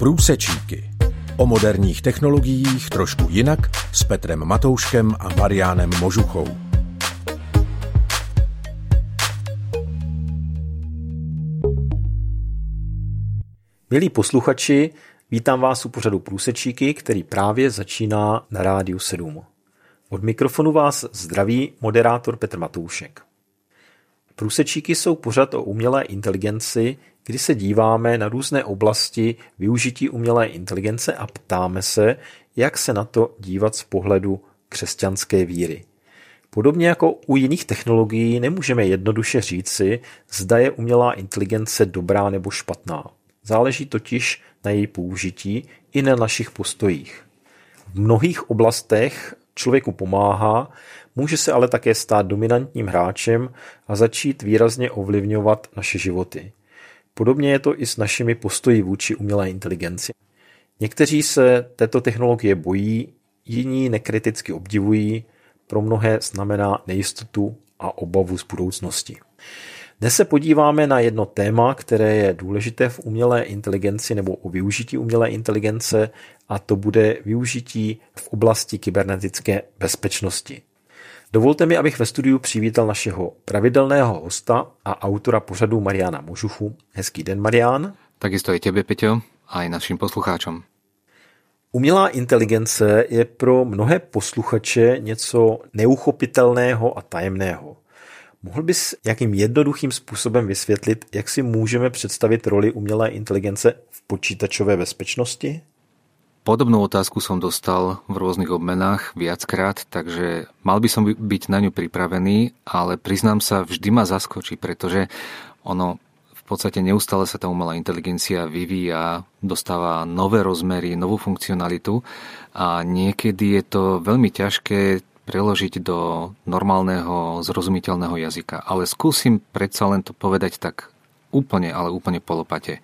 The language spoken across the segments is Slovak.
Průsečíky. O moderních technologiích trošku jinak s Petrem Matouškem a Mariánem Možuchou. Milí posluchači, vítám vás u pořadu Průsečíky, který právě začíná na Rádiu 7. Od mikrofonu vás zdraví moderátor Petr Matoušek. Průsečíky jsou pořad o umělé inteligenci, kdy se díváme na různé oblasti využití umělé inteligence a ptáme se, jak se na to dívat z pohledu křesťanské víry. Podobně jako u jiných technologií nemůžeme jednoduše říci, zda je umělá inteligence dobrá nebo špatná. Záleží totiž na její použití i na našich postojích. V mnohých oblastech člověku pomáhá, může se ale také stát dominantním hráčem a začít výrazně ovlivňovat naše životy. Podobně je to i s našimi postoji vůči umělé inteligenci. Někteří se této technologie bojí, jiní nekriticky obdivují, pro mnohé znamená nejistotu a obavu z budoucnosti. Dnes se podíváme na jedno téma, které je důležité v umělé inteligenci nebo o využití umělé inteligence a to bude využití v oblasti kybernetické bezpečnosti. Dovolte mi, abych ve studiu přivítal našeho pravidelného hosta a autora pořadu Mariana Možuchu. Hezký den, Marian. Takisto i tebe, Peťo, a aj našim poslucháčom. Umělá inteligence je pro mnohé posluchače něco neuchopitelného a tajemného. Mohl bys nějakým jednoduchým způsobem vysvětlit, jak si můžeme představit roli umělé inteligence v počítačové bezpečnosti? Podobnú otázku som dostal v rôznych obmenách viackrát, takže mal by som byť na ňu pripravený, ale priznám sa, vždy ma zaskočí, pretože ono v podstate neustále sa tá umelá inteligencia vyvíja, dostáva nové rozmery, novú funkcionalitu a niekedy je to veľmi ťažké preložiť do normálneho, zrozumiteľného jazyka. Ale skúsim predsa len to povedať tak úplne, ale úplne polopate.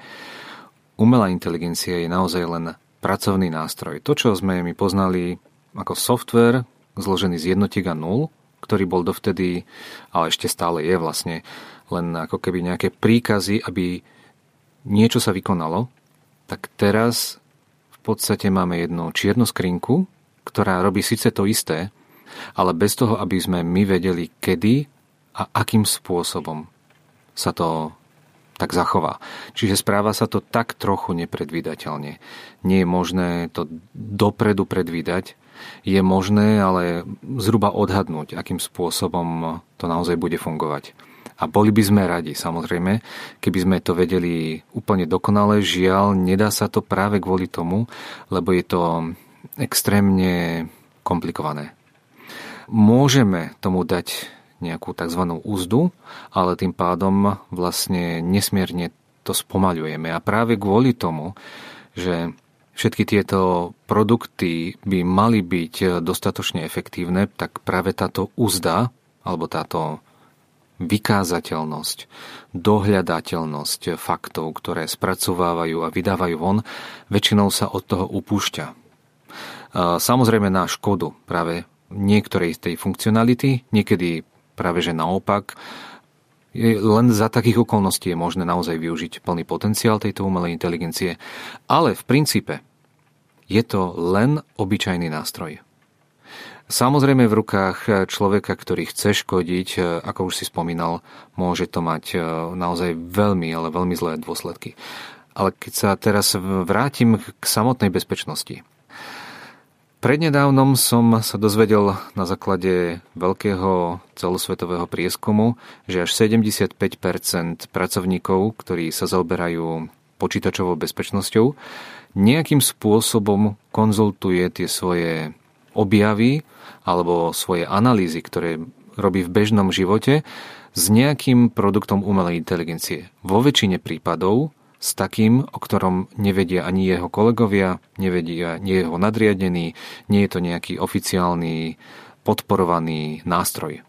Umelá inteligencia je naozaj len pracovný nástroj. To, čo sme my poznali ako software zložený z jednotiek a nul, ktorý bol dovtedy, ale ešte stále je vlastne, len ako keby nejaké príkazy, aby niečo sa vykonalo, tak teraz v podstate máme jednu čiernu skrinku, ktorá robí síce to isté, ale bez toho, aby sme my vedeli, kedy a akým spôsobom sa to tak zachová. Čiže správa sa to tak trochu nepredvídateľne. Nie je možné to dopredu predvídať, je možné ale zhruba odhadnúť, akým spôsobom to naozaj bude fungovať. A boli by sme radi, samozrejme, keby sme to vedeli úplne dokonale. Žiaľ, nedá sa to práve kvôli tomu, lebo je to extrémne komplikované. Môžeme tomu dať nejakú tzv. úzdu, ale tým pádom vlastne nesmierne to spomaľujeme. A práve kvôli tomu, že všetky tieto produkty by mali byť dostatočne efektívne, tak práve táto úzda, alebo táto vykázateľnosť, dohľadateľnosť faktov, ktoré spracovávajú a vydávajú von, väčšinou sa od toho upúšťa. Samozrejme na škodu práve niektorej z tej funkcionality, niekedy Práve že naopak, len za takých okolností je možné naozaj využiť plný potenciál tejto umelej inteligencie, ale v princípe je to len obyčajný nástroj. Samozrejme v rukách človeka, ktorý chce škodiť, ako už si spomínal, môže to mať naozaj veľmi, ale veľmi zlé dôsledky. Ale keď sa teraz vrátim k samotnej bezpečnosti, Prednedávnom som sa dozvedel na základe veľkého celosvetového prieskumu, že až 75% pracovníkov, ktorí sa zaoberajú počítačovou bezpečnosťou, nejakým spôsobom konzultuje tie svoje objavy alebo svoje analýzy, ktoré robí v bežnom živote s nejakým produktom umelej inteligencie. Vo väčšine prípadov s takým, o ktorom nevedia ani jeho kolegovia, nevedia nie jeho nadriadený, nie je to nejaký oficiálny podporovaný nástroj.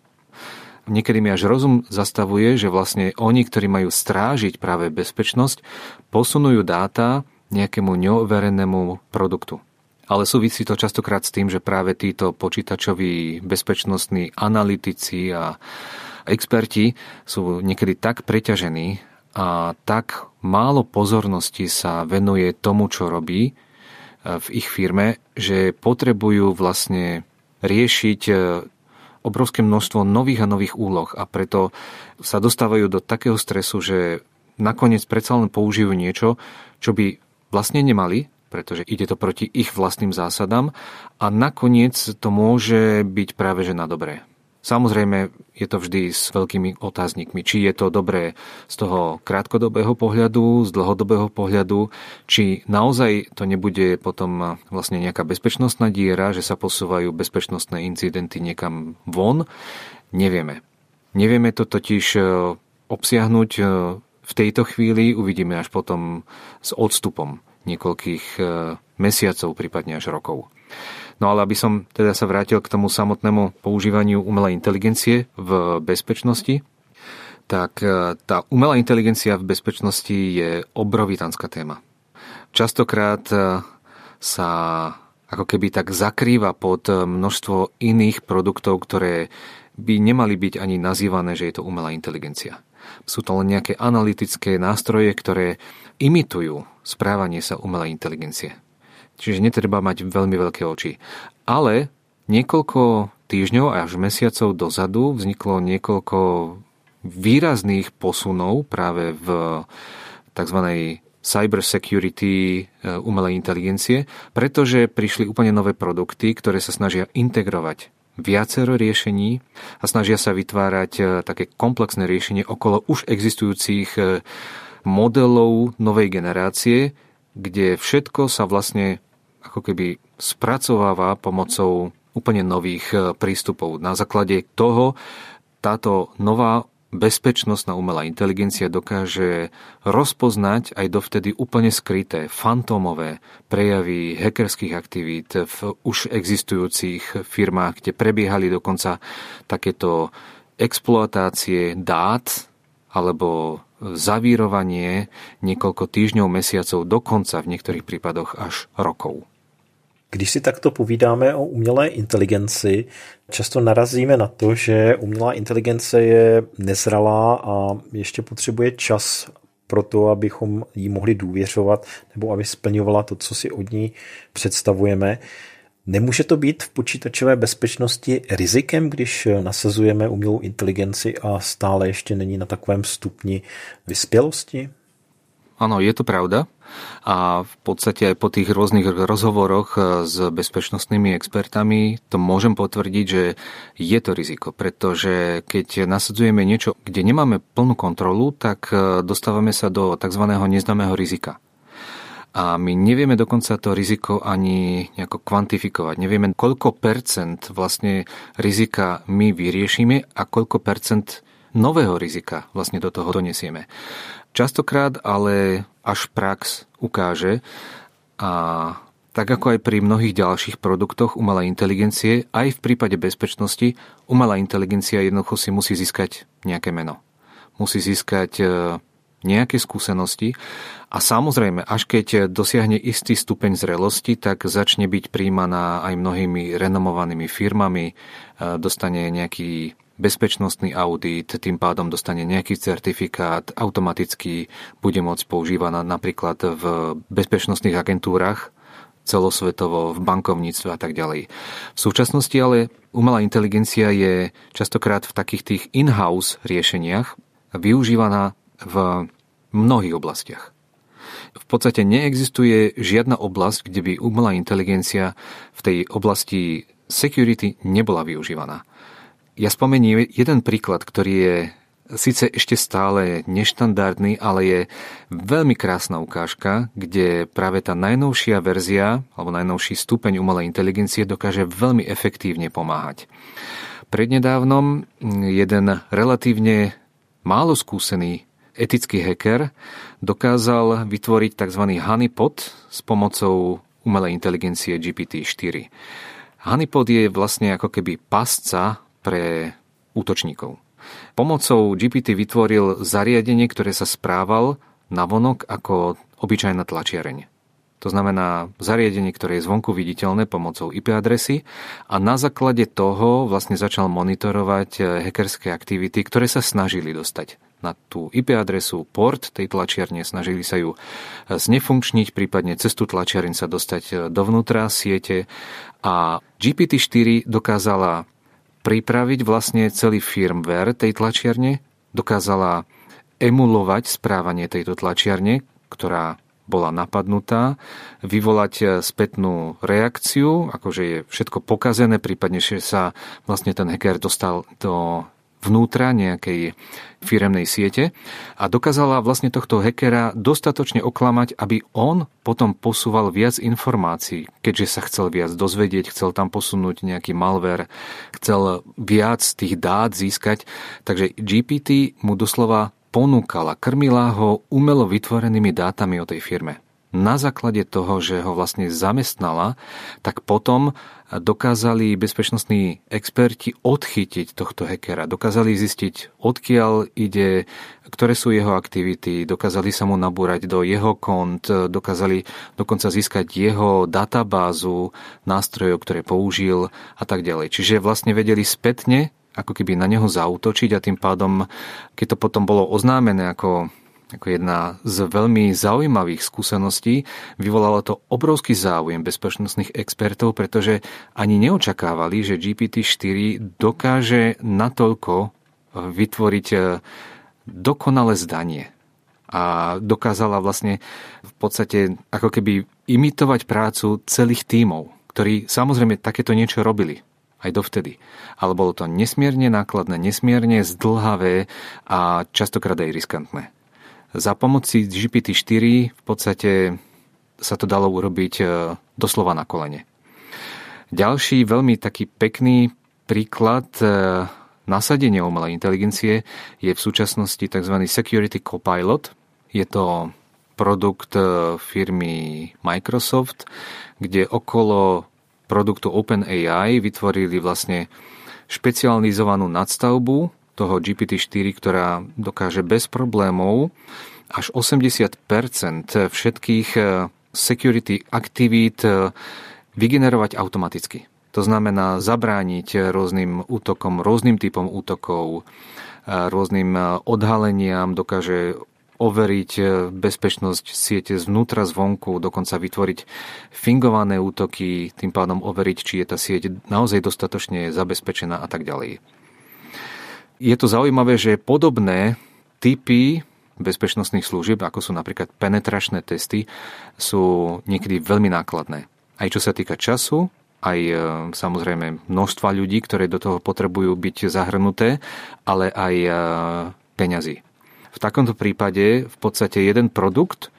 Niekedy mi až rozum zastavuje, že vlastne oni, ktorí majú strážiť práve bezpečnosť, posunujú dáta nejakému neoverenému produktu. Ale súvisí to častokrát s tým, že práve títo počítačoví bezpečnostní analytici a experti sú niekedy tak preťažení a tak málo pozornosti sa venuje tomu, čo robí e, v ich firme, že potrebujú vlastne riešiť e, obrovské množstvo nových a nových úloh a preto sa dostávajú do takého stresu, že nakoniec predsa len použijú niečo, čo by vlastne nemali, pretože ide to proti ich vlastným zásadám a nakoniec to môže byť práve že na dobré. Samozrejme, je to vždy s veľkými otáznikmi, či je to dobré z toho krátkodobého pohľadu, z dlhodobého pohľadu, či naozaj to nebude potom vlastne nejaká bezpečnostná diera, že sa posúvajú bezpečnostné incidenty niekam von. Nevieme. Nevieme to totiž e, obsiahnuť e, v tejto chvíli, uvidíme až potom s odstupom niekoľkých e, mesiacov, prípadne až rokov. No ale aby som teda sa vrátil k tomu samotnému používaniu umelej inteligencie v bezpečnosti, tak e, tá umelá inteligencia v bezpečnosti je obrovitánska téma. Častokrát e, sa ako keby tak zakrýva pod množstvo iných produktov, ktoré by nemali byť ani nazývané, že je to umelá inteligencia. Sú to len nejaké analytické nástroje, ktoré imitujú správanie sa umelej inteligencie. Čiže netreba mať veľmi veľké oči. Ale niekoľko týždňov až mesiacov dozadu vzniklo niekoľko výrazných posunov práve v tzv. cyber security e, umelej inteligencie, pretože prišli úplne nové produkty, ktoré sa snažia integrovať viacero riešení a snažia sa vytvárať e, také komplexné riešenie okolo už existujúcich e, modelov novej generácie, kde všetko sa vlastne ako keby spracováva pomocou úplne nových e, prístupov. Na základe toho táto nová bezpečnostná umelá inteligencia dokáže rozpoznať aj dovtedy úplne skryté, fantómové prejavy hackerských aktivít v už existujúcich firmách, kde prebiehali dokonca takéto exploatácie dát alebo zavírovanie niekoľko týždňov, mesiacov, dokonca v niektorých prípadoch až rokov. Když si takto povídáme o umělé inteligenci, často narazíme na to, že umělá inteligence je nezralá a ještě potřebuje čas pro to, abychom jí mohli důvěřovat nebo aby splňovala to, co si od ní představujeme. Nemůže to být v počítačové bezpečnosti rizikem, když nasazujeme umělou inteligenci a stále ještě není na takovém stupni vyspělosti? Áno, je to pravda. A v podstate aj po tých rôznych rozhovoroch eh, s bezpečnostnými expertami to môžem potvrdiť, že je to riziko, pretože keď nasadzujeme niečo, kde nemáme plnú kontrolu, tak eh, dostávame sa do tzv. neznámeho rizika. A my nevieme dokonca to riziko ani nejako kvantifikovať. Nevieme, koľko percent vlastne rizika my vyriešime a koľko percent nového rizika vlastne do toho donesieme. Častokrát ale až prax ukáže a tak ako aj pri mnohých ďalších produktoch umelej inteligencie, aj v prípade bezpečnosti, umelá inteligencia jednoducho si musí získať nejaké meno. Musí získať e, nejaké skúsenosti a samozrejme, až keď dosiahne istý stupeň zrelosti, tak začne byť príjmaná aj mnohými renomovanými firmami, e, dostane nejaký bezpečnostný audit, tým pádom dostane nejaký certifikát, automaticky bude môcť používaná napríklad v bezpečnostných agentúrach, celosvetovo, v bankovníctve a tak ďalej. V súčasnosti ale umelá inteligencia je častokrát v takých tých in-house riešeniach využívaná v mnohých oblastiach. V podstate neexistuje žiadna oblasť, kde by umelá inteligencia v tej oblasti security nebola využívaná. Ja spomeniem jeden príklad, ktorý je síce ešte stále neštandardný, ale je veľmi krásna ukážka, kde práve tá najnovšia verzia alebo najnovší stupeň umelej inteligencie dokáže veľmi efektívne pomáhať. Prednedávnom jeden relatívne málo skúsený etický hacker dokázal vytvoriť tzv. honeypot s pomocou umelej inteligencie GPT-4. Honeypot je vlastne ako keby pasca pre útočníkov. Pomocou GPT vytvoril zariadenie, ktoré sa správal vonok ako obyčajná tlačiareň. To znamená zariadenie, ktoré je zvonku viditeľné pomocou IP adresy a na základe toho vlastne začal monitorovať eh, hackerské aktivity, ktoré sa snažili dostať na tú IP adresu, port tej tlačiarne, snažili sa ju znefunkčniť, prípadne cez tú tlačiareň sa dostať dovnútra siete a GPT-4 dokázala pripraviť vlastne celý firmware tej tlačiarne, dokázala emulovať správanie tejto tlačiarne, ktorá bola napadnutá, vyvolať e, spätnú reakciu, akože je všetko pokazené, prípadne, že sa vlastne ten hacker dostal do vnútra nejakej firemnej siete a dokázala vlastne tohto hackera dostatočne oklamať, aby on potom posúval viac informácií, keďže sa chcel viac dozvedieť, chcel tam posunúť nejaký malware, chcel viac tých dát získať. Takže GPT mu doslova ponúkala, krmila ho umelo vytvorenými dátami o tej firme. Na základe toho, že ho vlastne zamestnala, tak potom dokázali bezpečnostní experti odchytiť tohto hackera. Dokázali zistiť, odkiaľ ide, ktoré sú jeho aktivity, dokázali sa mu nabúrať do jeho kont, dokázali dokonca získať jeho databázu nástrojov, ktoré použil a tak ďalej. Čiže vlastne vedeli spätne ako keby na neho zautočiť a tým pádom, keď to potom bolo oznámené ako ako jedna z veľmi zaujímavých skúseností, vyvolalo to obrovský záujem bezpečnostných expertov, pretože ani neočakávali, že GPT-4 dokáže natoľko vytvoriť eh, dokonalé zdanie. A dokázala vlastne v podstate ako keby imitovať prácu celých tímov, ktorí samozrejme takéto niečo robili aj dovtedy. Ale bolo to nesmierne nákladné, nesmierne zdlhavé a častokrát aj riskantné. Za pomoci GPT-4 v podstate sa to dalo urobiť e, doslova na kolene. Ďalší veľmi taký pekný príklad e, nasadenia umelej inteligencie je v súčasnosti tzv. Security Copilot. Je to produkt e, firmy Microsoft, kde okolo produktu OpenAI vytvorili vlastne špecializovanú nadstavbu toho GPT-4, ktorá dokáže bez problémov až 80% všetkých eh, security aktivít eh, vygenerovať automaticky. To znamená zabrániť rôznym útokom, rôznym typom útokov, eh, rôznym odhaleniam, dokáže overiť e, bezpečnosť siete zvnútra, zvonku, dokonca vytvoriť fingované útoky, tým pádom overiť, či je tá sieť naozaj dostatočne zabezpečená a tak ďalej. Je to zaujímavé, že podobné typy bezpečnostných služieb, ako sú napríklad penetračné testy, sú niekedy veľmi nákladné. Aj čo sa týka času, aj e, samozrejme množstva ľudí, ktoré do toho potrebujú byť zahrnuté, ale aj e, peňazí. V takomto prípade v podstate jeden produkt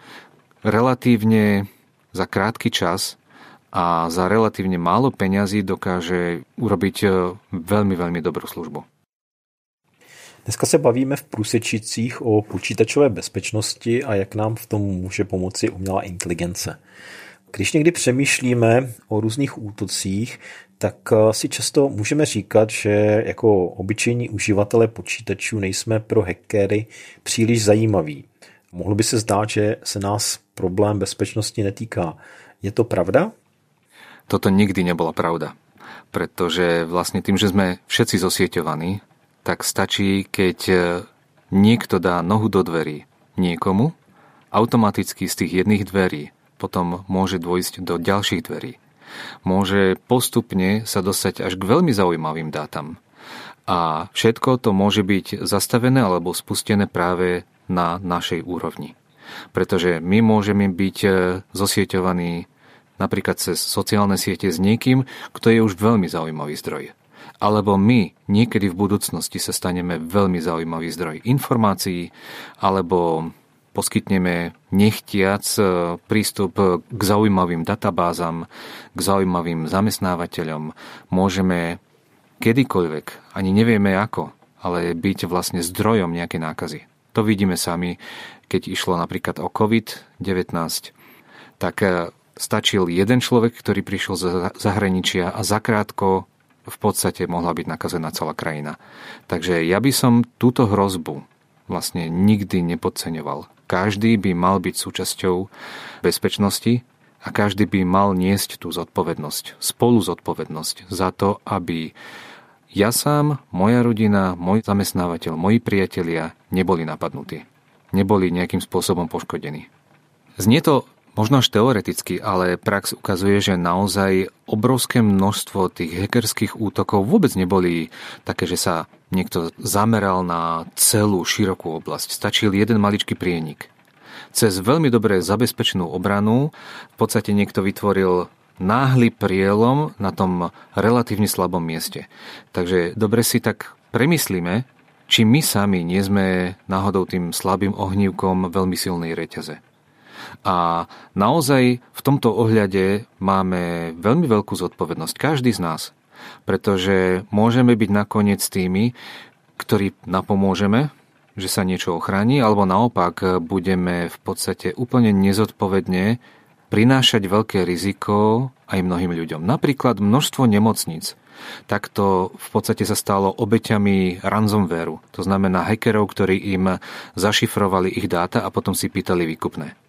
relatívne za krátky čas a za relatívne málo peňazí dokáže urobiť e, veľmi, veľmi dobrú službu. Dneska se bavíme v průsečicích o počítačové bezpečnosti a jak nám v tom může pomoci umělá inteligence. Když někdy přemýšlíme o různých útocích, tak eh, si často můžeme říkat, že jako obyčejní uživatelé počítačů nejsme pro hackery příliš zajímaví. Mohlo by se zdát, že se nás problém bezpečnosti netýká. Je to pravda? Toto nikdy nebola pravda. Pretože vlastne tým, že sme všetci zosieťovaní, tak stačí, keď eh, niekto dá nohu do dverí niekomu, automaticky z tých jedných dverí potom môže dôjsť do ďalších dverí môže postupne sa dostať až k veľmi zaujímavým dátam. A všetko to môže byť zastavené alebo spustené práve na našej úrovni. Pretože my môžeme byť e, zosieťovaní napríklad cez sociálne siete s niekým, kto je už veľmi zaujímavý zdroj. Alebo my niekedy v budúcnosti sa staneme veľmi zaujímavý zdroj informácií alebo poskytneme nechtiac e, prístup k zaujímavým databázam, k zaujímavým zamestnávateľom. Môžeme kedykoľvek, ani nevieme ako, ale byť vlastne zdrojom nejakej nákazy. To vidíme sami, keď išlo napríklad o COVID-19. Tak e, stačil jeden človek, ktorý prišiel z zahraničia a zakrátko v podstate mohla byť nakazená celá krajina. Takže ja by som túto hrozbu vlastne nikdy nepodceňoval. Každý by mal byť súčasťou bezpečnosti a každý by mal niesť tú zodpovednosť, spolu zodpovednosť za to, aby ja sám, moja rodina, môj zamestnávateľ, moji priatelia neboli napadnutí. Neboli nejakým spôsobom poškodení. Znie to možno až teoreticky, ale prax ukazuje, že naozaj obrovské množstvo tých hackerských útokov vôbec neboli také, že sa niekto zameral na celú širokú oblasť. Stačil jeden maličký prienik. Cez veľmi dobre zabezpečenú obranu v podstate niekto vytvoril náhly prielom na tom relatívne slabom mieste. Takže dobre si tak premyslíme, či my sami nie sme náhodou tým slabým ohnívkom veľmi silnej reťaze. A naozaj v tomto ohľade máme veľmi veľkú zodpovednosť, každý z nás, pretože môžeme byť nakoniec tými, ktorí napomôžeme, že sa niečo ochráni, alebo naopak budeme v podstate úplne nezodpovedne prinášať veľké riziko aj mnohým ľuďom. Napríklad množstvo nemocníc. Takto v podstate sa stalo obeťami ransomwareu. To znamená hackerov, ktorí im zašifrovali ich dáta a potom si pýtali výkupné.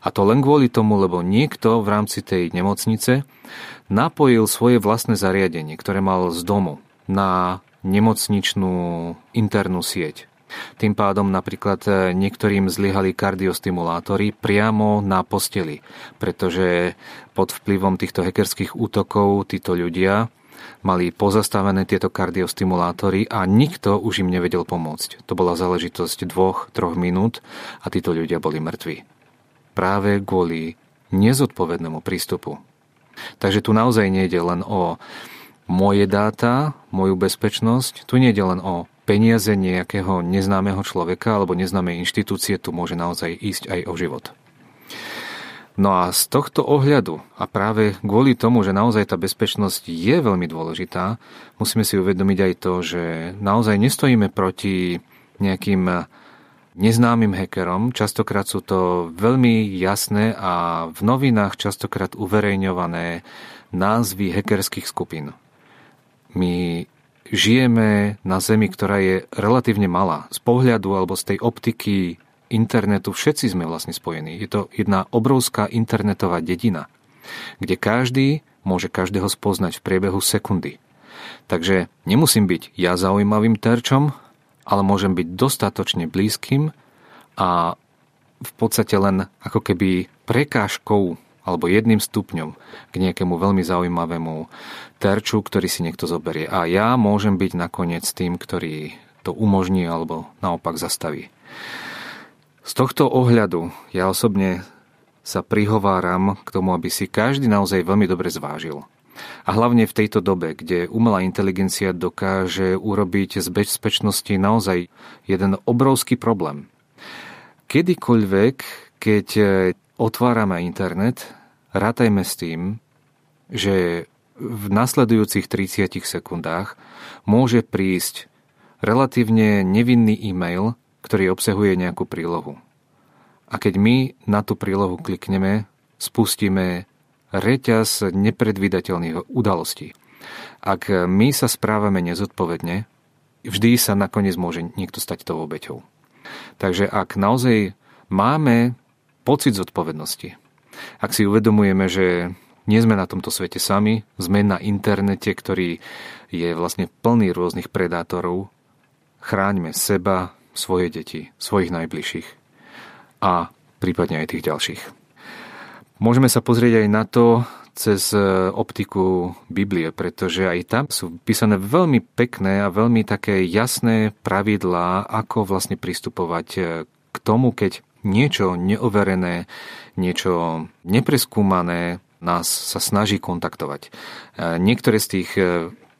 A to len kvôli tomu, lebo niekto v rámci tej nemocnice napojil svoje vlastné zariadenie, ktoré mal z domu, na nemocničnú internú sieť. Tým pádom napríklad e, niektorým zlyhali kardiostimulátory priamo na posteli, pretože pod vplyvom týchto hackerských útokov títo ľudia mali pozastavené tieto kardiostimulátory a nikto už im nevedel pomôcť. To bola záležitosť dvoch, troch minút a títo ľudia boli mŕtvi. Práve kvôli nezodpovednému prístupu. Takže tu naozaj nejde len o moje dáta, moju bezpečnosť, tu nejde len o peniaze nejakého neznámeho človeka alebo neznámej inštitúcie, tu môže naozaj ísť aj o život. No a z tohto ohľadu a práve kvôli tomu, že naozaj tá bezpečnosť je veľmi dôležitá, musíme si uvedomiť aj to, že naozaj nestojíme proti nejakým neznámym hackerom. Častokrát sú to veľmi jasné a v novinách častokrát uverejňované názvy hackerských skupín. My žijeme na Zemi, ktorá je relatívne malá. Z pohľadu alebo z tej optiky internetu všetci sme vlastne spojení. Je to jedna obrovská internetová dedina, kde každý môže každého spoznať v priebehu sekundy. Takže nemusím byť ja zaujímavým terčom, ale môžem byť dostatočne blízkym a v podstate len ako keby prekážkou alebo jedným stupňom k nejakému veľmi zaujímavému terču, ktorý si niekto zoberie. A ja môžem byť nakoniec tým, ktorý to umožní alebo naopak zastaví. Z tohto ohľadu ja osobne sa prihováram k tomu, aby si každý naozaj veľmi dobre zvážil. A hlavne v tejto dobe, kde umelá inteligencia dokáže urobiť z bezpečnosti naozaj jeden obrovský problém. Kedykoľvek, keď otvárame internet, rátajme s tým, že v nasledujúcich 30 sekundách môže prísť relatívne nevinný e-mail, ktorý obsahuje nejakú prílohu. A keď my na tú prílohu klikneme, spustíme reťaz nepredvídateľných udalostí. Ak my sa správame nezodpovedne, vždy sa nakoniec môže niekto stať tou obeťou. Takže ak naozaj máme pocit zodpovednosti, ak si uvedomujeme, že nie sme na tomto svete sami, sme na internete, ktorý je vlastne plný rôznych predátorov, chráňme seba, svoje deti, svojich najbližších a prípadne aj tých ďalších. Môžeme sa pozrieť aj na to cez e, optiku Biblie, pretože aj tam sú písané veľmi pekné a veľmi také jasné pravidlá, ako vlastne pristupovať e, k tomu, keď niečo neoverené, niečo nepreskúmané nás sa snaží kontaktovať. E, niektoré z tých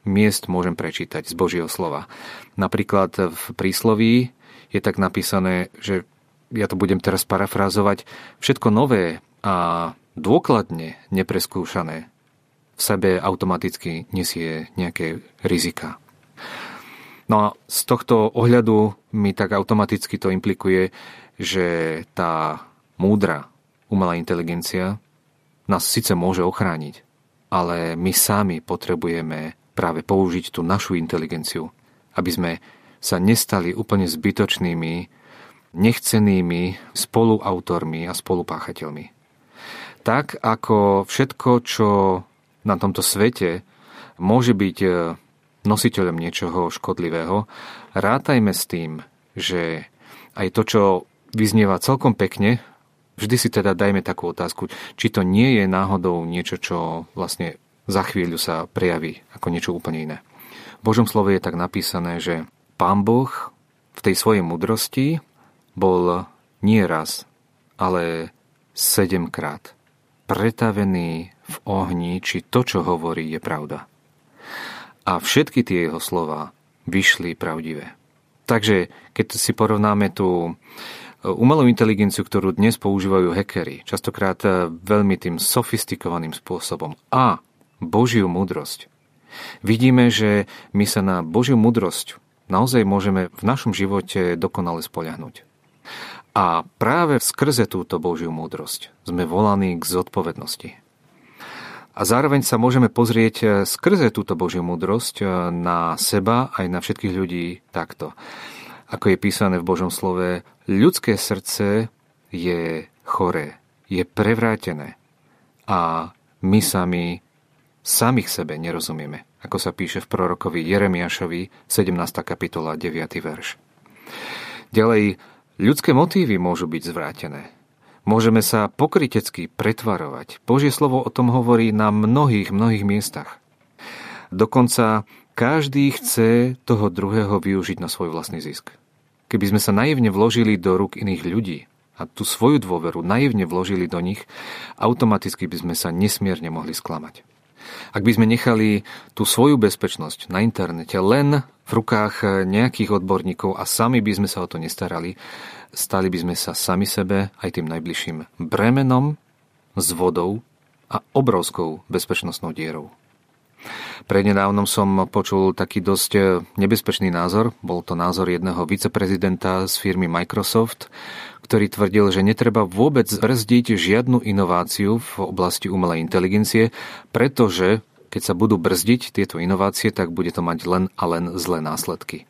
miest môžem prečítať z Božieho slova. Napríklad v prísloví je tak napísané, že ja to budem teraz parafrázovať, všetko nové a dôkladne nepreskúšané v sebe automaticky nesie nejaké rizika. No a z tohto ohľadu mi tak automaticky to implikuje, že tá múdra umelá inteligencia nás síce môže ochrániť, ale my sami potrebujeme práve použiť tú našu inteligenciu, aby sme sa nestali úplne zbytočnými, nechcenými spoluautormi a spolupáchateľmi. Tak ako všetko, čo na tomto svete môže byť e, nositeľom niečoho škodlivého, rátajme s tým, že aj to, čo vyznieva celkom pekne, vždy si teda dajme takú otázku, či to nie je náhodou niečo, čo vlastne za chvíľu sa prejaví ako niečo úplne iné. V Božom slove je tak napísané, že Pán Boh v tej svojej mudrosti bol nie raz, ale sedemkrát pretavený v ohni, či to, čo hovorí, je pravda. A všetky tie jeho slova vyšli pravdivé. Takže keď si porovnáme tú e, umelú inteligenciu, ktorú dnes používajú hackery, častokrát e, veľmi tým sofistikovaným spôsobom, a Božiu múdrosť, vidíme, že my sa na Božiu múdrosť naozaj môžeme v našom živote dokonale spoľahnúť. A práve skrze túto Božiu múdrosť sme volaní k zodpovednosti. A zároveň sa môžeme pozrieť eh, skrze túto Božiu múdrosť eh, na seba aj na všetkých ľudí takto. Ako je písané v Božom slove, ľudské srdce je choré, je prevrátené a my sami samých sebe nerozumieme, ako sa píše v prorokovi Jeremiašovi 17. kapitola 9. verš. Ďalej, ľudské motívy môžu byť zvrátené. Môžeme sa pokritecky pretvarovať. Božie slovo o tom hovorí na mnohých, mnohých miestach. Dokonca každý chce toho druhého využiť na svoj vlastný zisk. Keby sme sa naivne vložili do rúk iných ľudí a tú svoju dôveru naivne vložili do nich, automaticky by sme sa nesmierne mohli sklamať. Ak by sme nechali tú svoju bezpečnosť na internete len v rukách nejakých odborníkov a sami by sme sa o to nestarali, stali by sme sa sami sebe aj tým najbližším bremenom, s vodou a obrovskou bezpečnostnou dierou. Prednedávnom som počul taký dosť nebezpečný názor. Bol to názor jedného viceprezidenta z firmy Microsoft, ktorý tvrdil, že netreba vôbec brzdiť žiadnu inováciu v oblasti umelej inteligencie, pretože keď sa budú brzdiť tieto inovácie, tak bude to mať len a len zlé následky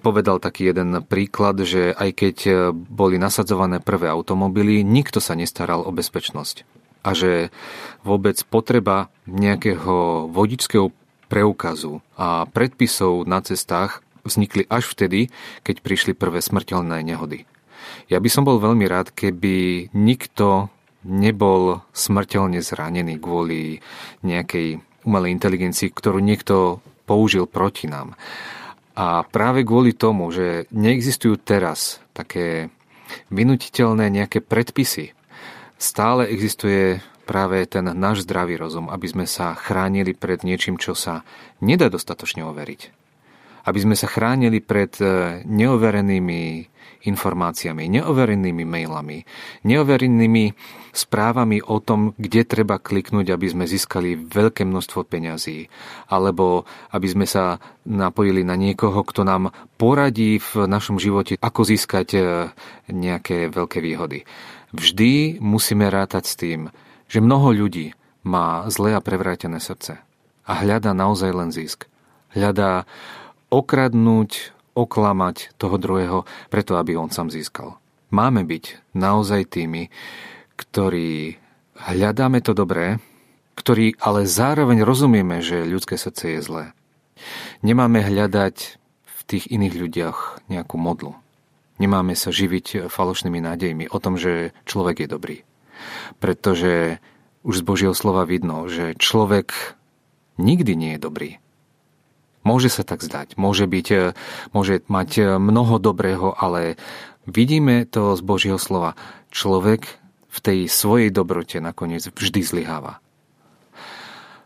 povedal taký jeden príklad, že aj keď e, boli nasadzované prvé automobily, nikto sa nestaral o bezpečnosť. A že vôbec potreba nejakého vodičského preukazu a predpisov na cestách vznikli až vtedy, keď prišli prvé smrteľné nehody. Ja by som bol veľmi rád, keby nikto nebol smrteľne zranený kvôli nejakej umelej inteligencii, ktorú niekto použil proti nám. A práve kvôli tomu, že neexistujú teraz také vynutiteľné nejaké predpisy, stále existuje práve ten náš zdravý rozum, aby sme sa chránili pred niečím, čo sa nedá dostatočne overiť. Aby sme sa chránili pred eh, neoverenými informáciami, neoverenými mailami, neoverenými správami o tom, kde treba kliknúť, aby sme získali veľké množstvo peňazí, alebo aby sme sa napojili na niekoho, kto nám poradí v našom živote, ako získať e, nejaké veľké výhody. Vždy musíme rátať s tým, že mnoho ľudí má zlé a prevrátené srdce a hľadá naozaj len zisk. Hľadá okradnúť, oklamať toho druhého, preto aby on sám získal. Máme byť naozaj tými, ktorí hľadáme to dobré, ktorí ale zároveň rozumieme, že ľudské srdce je zlé. Nemáme hľadať v tých iných ľuďoch nejakú modlu. Nemáme sa živiť falošnými nádejmi o tom, že človek je dobrý. Pretože už z Božieho slova vidno, že človek nikdy nie je dobrý. Môže sa tak zdať, môže, byť, e, môže mať e, mnoho dobrého, ale vidíme to z Božieho slova. Človek v tej svojej dobrote nakoniec vždy zlyháva.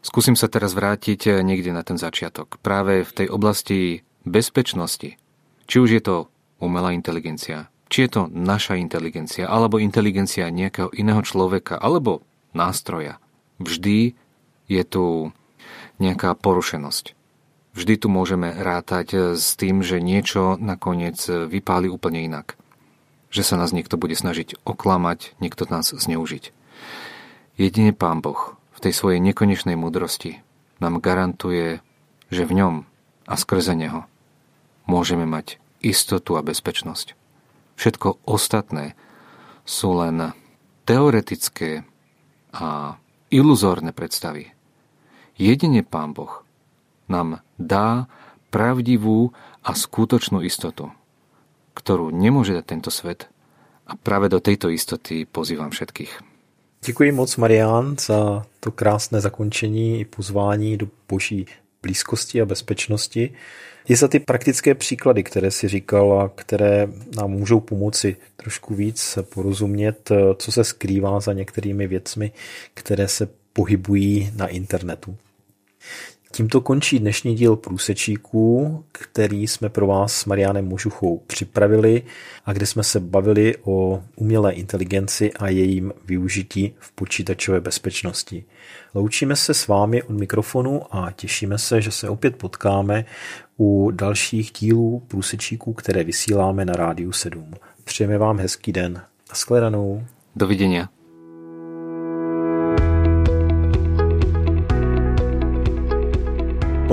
Skúsim sa teraz vrátiť e, niekde na ten začiatok. Práve v tej oblasti bezpečnosti. Či už je to umelá inteligencia, či je to naša inteligencia, alebo inteligencia nejakého iného človeka, alebo nástroja. Vždy je tu nejaká porušenosť. Vždy tu môžeme rátať eh, s tým, že niečo nakoniec eh, vypáli úplne inak. Že sa nás niekto bude snažiť oklamať, niekto nás zneužiť. Jedine Pán Boh v tej svojej nekonečnej múdrosti nám garantuje, že v ňom a skrze Neho môžeme mať istotu a bezpečnosť. Všetko ostatné sú len teoretické a iluzórne predstavy. Jedine Pán Boh nám dá pravdivú a skutočnú istotu, ktorú nemôže dať tento svet a práve do tejto istoty pozývam všetkých. Děkuji moc, Marian, za to krásné zakončení i pozvání do boží blízkosti a bezpečnosti. I za ty praktické příklady, které si říkal a které nám můžou pomoci trošku víc porozumět, co se skrývá za některými věcmi, které se pohybují na internetu. Tímto končí dnešní díl průsečíků, který jsme pro vás s Marianem Možuchou připravili a kde jsme se bavili o umělé inteligenci a jejím využití v počítačové bezpečnosti. Loučíme se s vámi od mikrofonu a těšíme se, že se opět potkáme u dalších dílů průsečíků, které vysíláme na Rádiu 7. Přejeme vám hezký den. Naschledanou. Dovidenia.